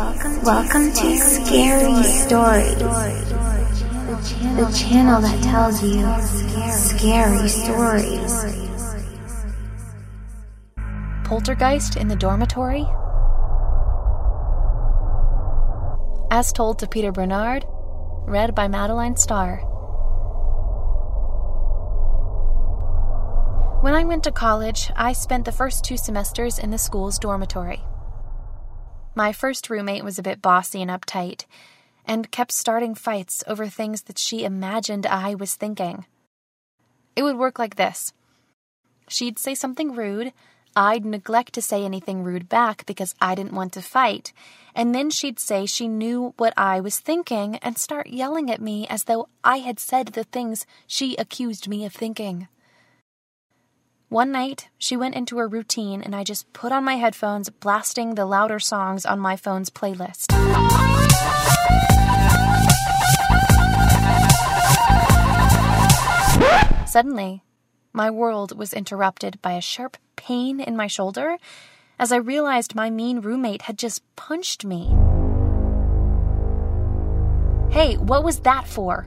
Welcome, welcome to Scary Stories, the channel that tells you scary stories. Poltergeist in the dormitory? As told to Peter Bernard, read by Madeline Starr. When I went to college, I spent the first two semesters in the school's dormitory. My first roommate was a bit bossy and uptight, and kept starting fights over things that she imagined I was thinking. It would work like this she'd say something rude, I'd neglect to say anything rude back because I didn't want to fight, and then she'd say she knew what I was thinking and start yelling at me as though I had said the things she accused me of thinking. One night, she went into her routine, and I just put on my headphones, blasting the louder songs on my phone's playlist. Suddenly, my world was interrupted by a sharp pain in my shoulder as I realized my mean roommate had just punched me. Hey, what was that for?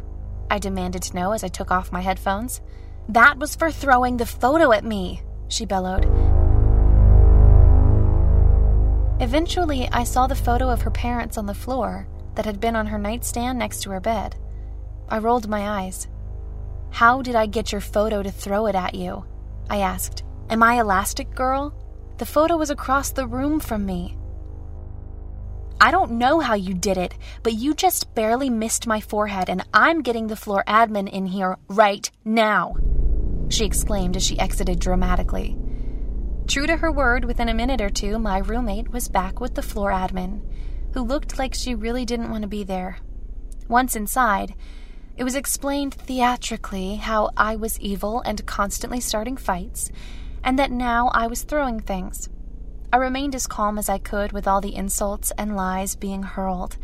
I demanded to know as I took off my headphones. That was for throwing the photo at me, she bellowed. Eventually, I saw the photo of her parents on the floor that had been on her nightstand next to her bed. I rolled my eyes. How did I get your photo to throw it at you? I asked. Am I Elastic Girl? The photo was across the room from me. I don't know how you did it, but you just barely missed my forehead, and I'm getting the floor admin in here right now she exclaimed as she exited dramatically. True to her word, within a minute or two, my roommate was back with the floor admin, who looked like she really didn't want to be there. Once inside, it was explained theatrically how I was evil and constantly starting fights, and that now I was throwing things. I remained as calm as I could with all the insults and lies being hurled,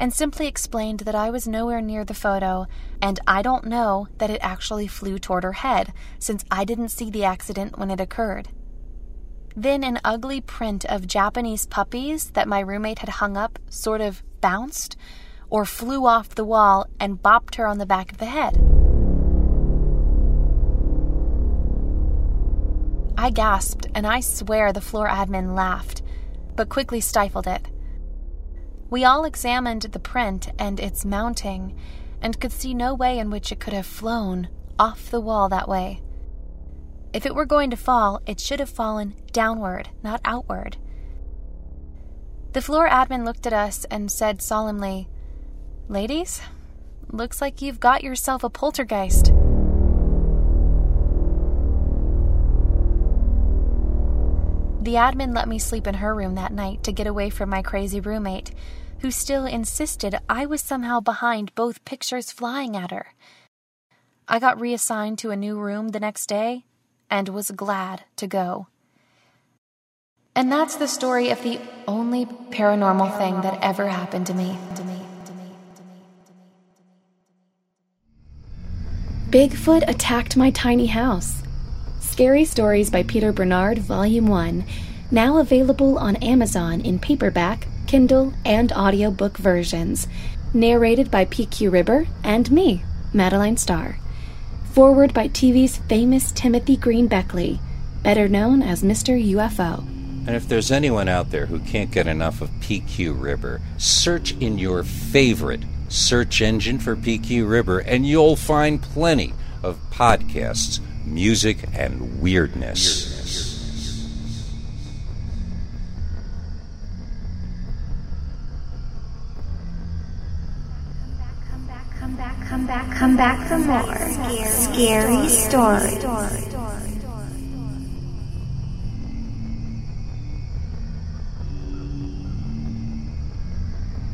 and simply explained that I was nowhere near the photo, and I don't know that it actually flew toward her head, since I didn't see the accident when it occurred. Then an ugly print of Japanese puppies that my roommate had hung up sort of bounced or flew off the wall and bopped her on the back of the head. I gasped, and I swear the floor admin laughed, but quickly stifled it. We all examined the print and its mounting, and could see no way in which it could have flown off the wall that way. If it were going to fall, it should have fallen downward, not outward. The floor admin looked at us and said solemnly, Ladies, looks like you've got yourself a poltergeist. The admin let me sleep in her room that night to get away from my crazy roommate, who still insisted I was somehow behind both pictures flying at her. I got reassigned to a new room the next day and was glad to go. And that's the story of the only paranormal thing that ever happened to me. Bigfoot attacked my tiny house. Scary Stories by Peter Bernard, Volume 1, now available on Amazon in paperback, Kindle, and audiobook versions. Narrated by PQ Ribber and me, Madeline Starr. Forward by TV's famous Timothy Green Beckley, better known as Mr. UFO. And if there's anyone out there who can't get enough of PQ Ribber, search in your favorite search engine for PQ Ribber, and you'll find plenty of podcasts music, and weirdness. Come back, come back, come back come back, for more scary, scary stories.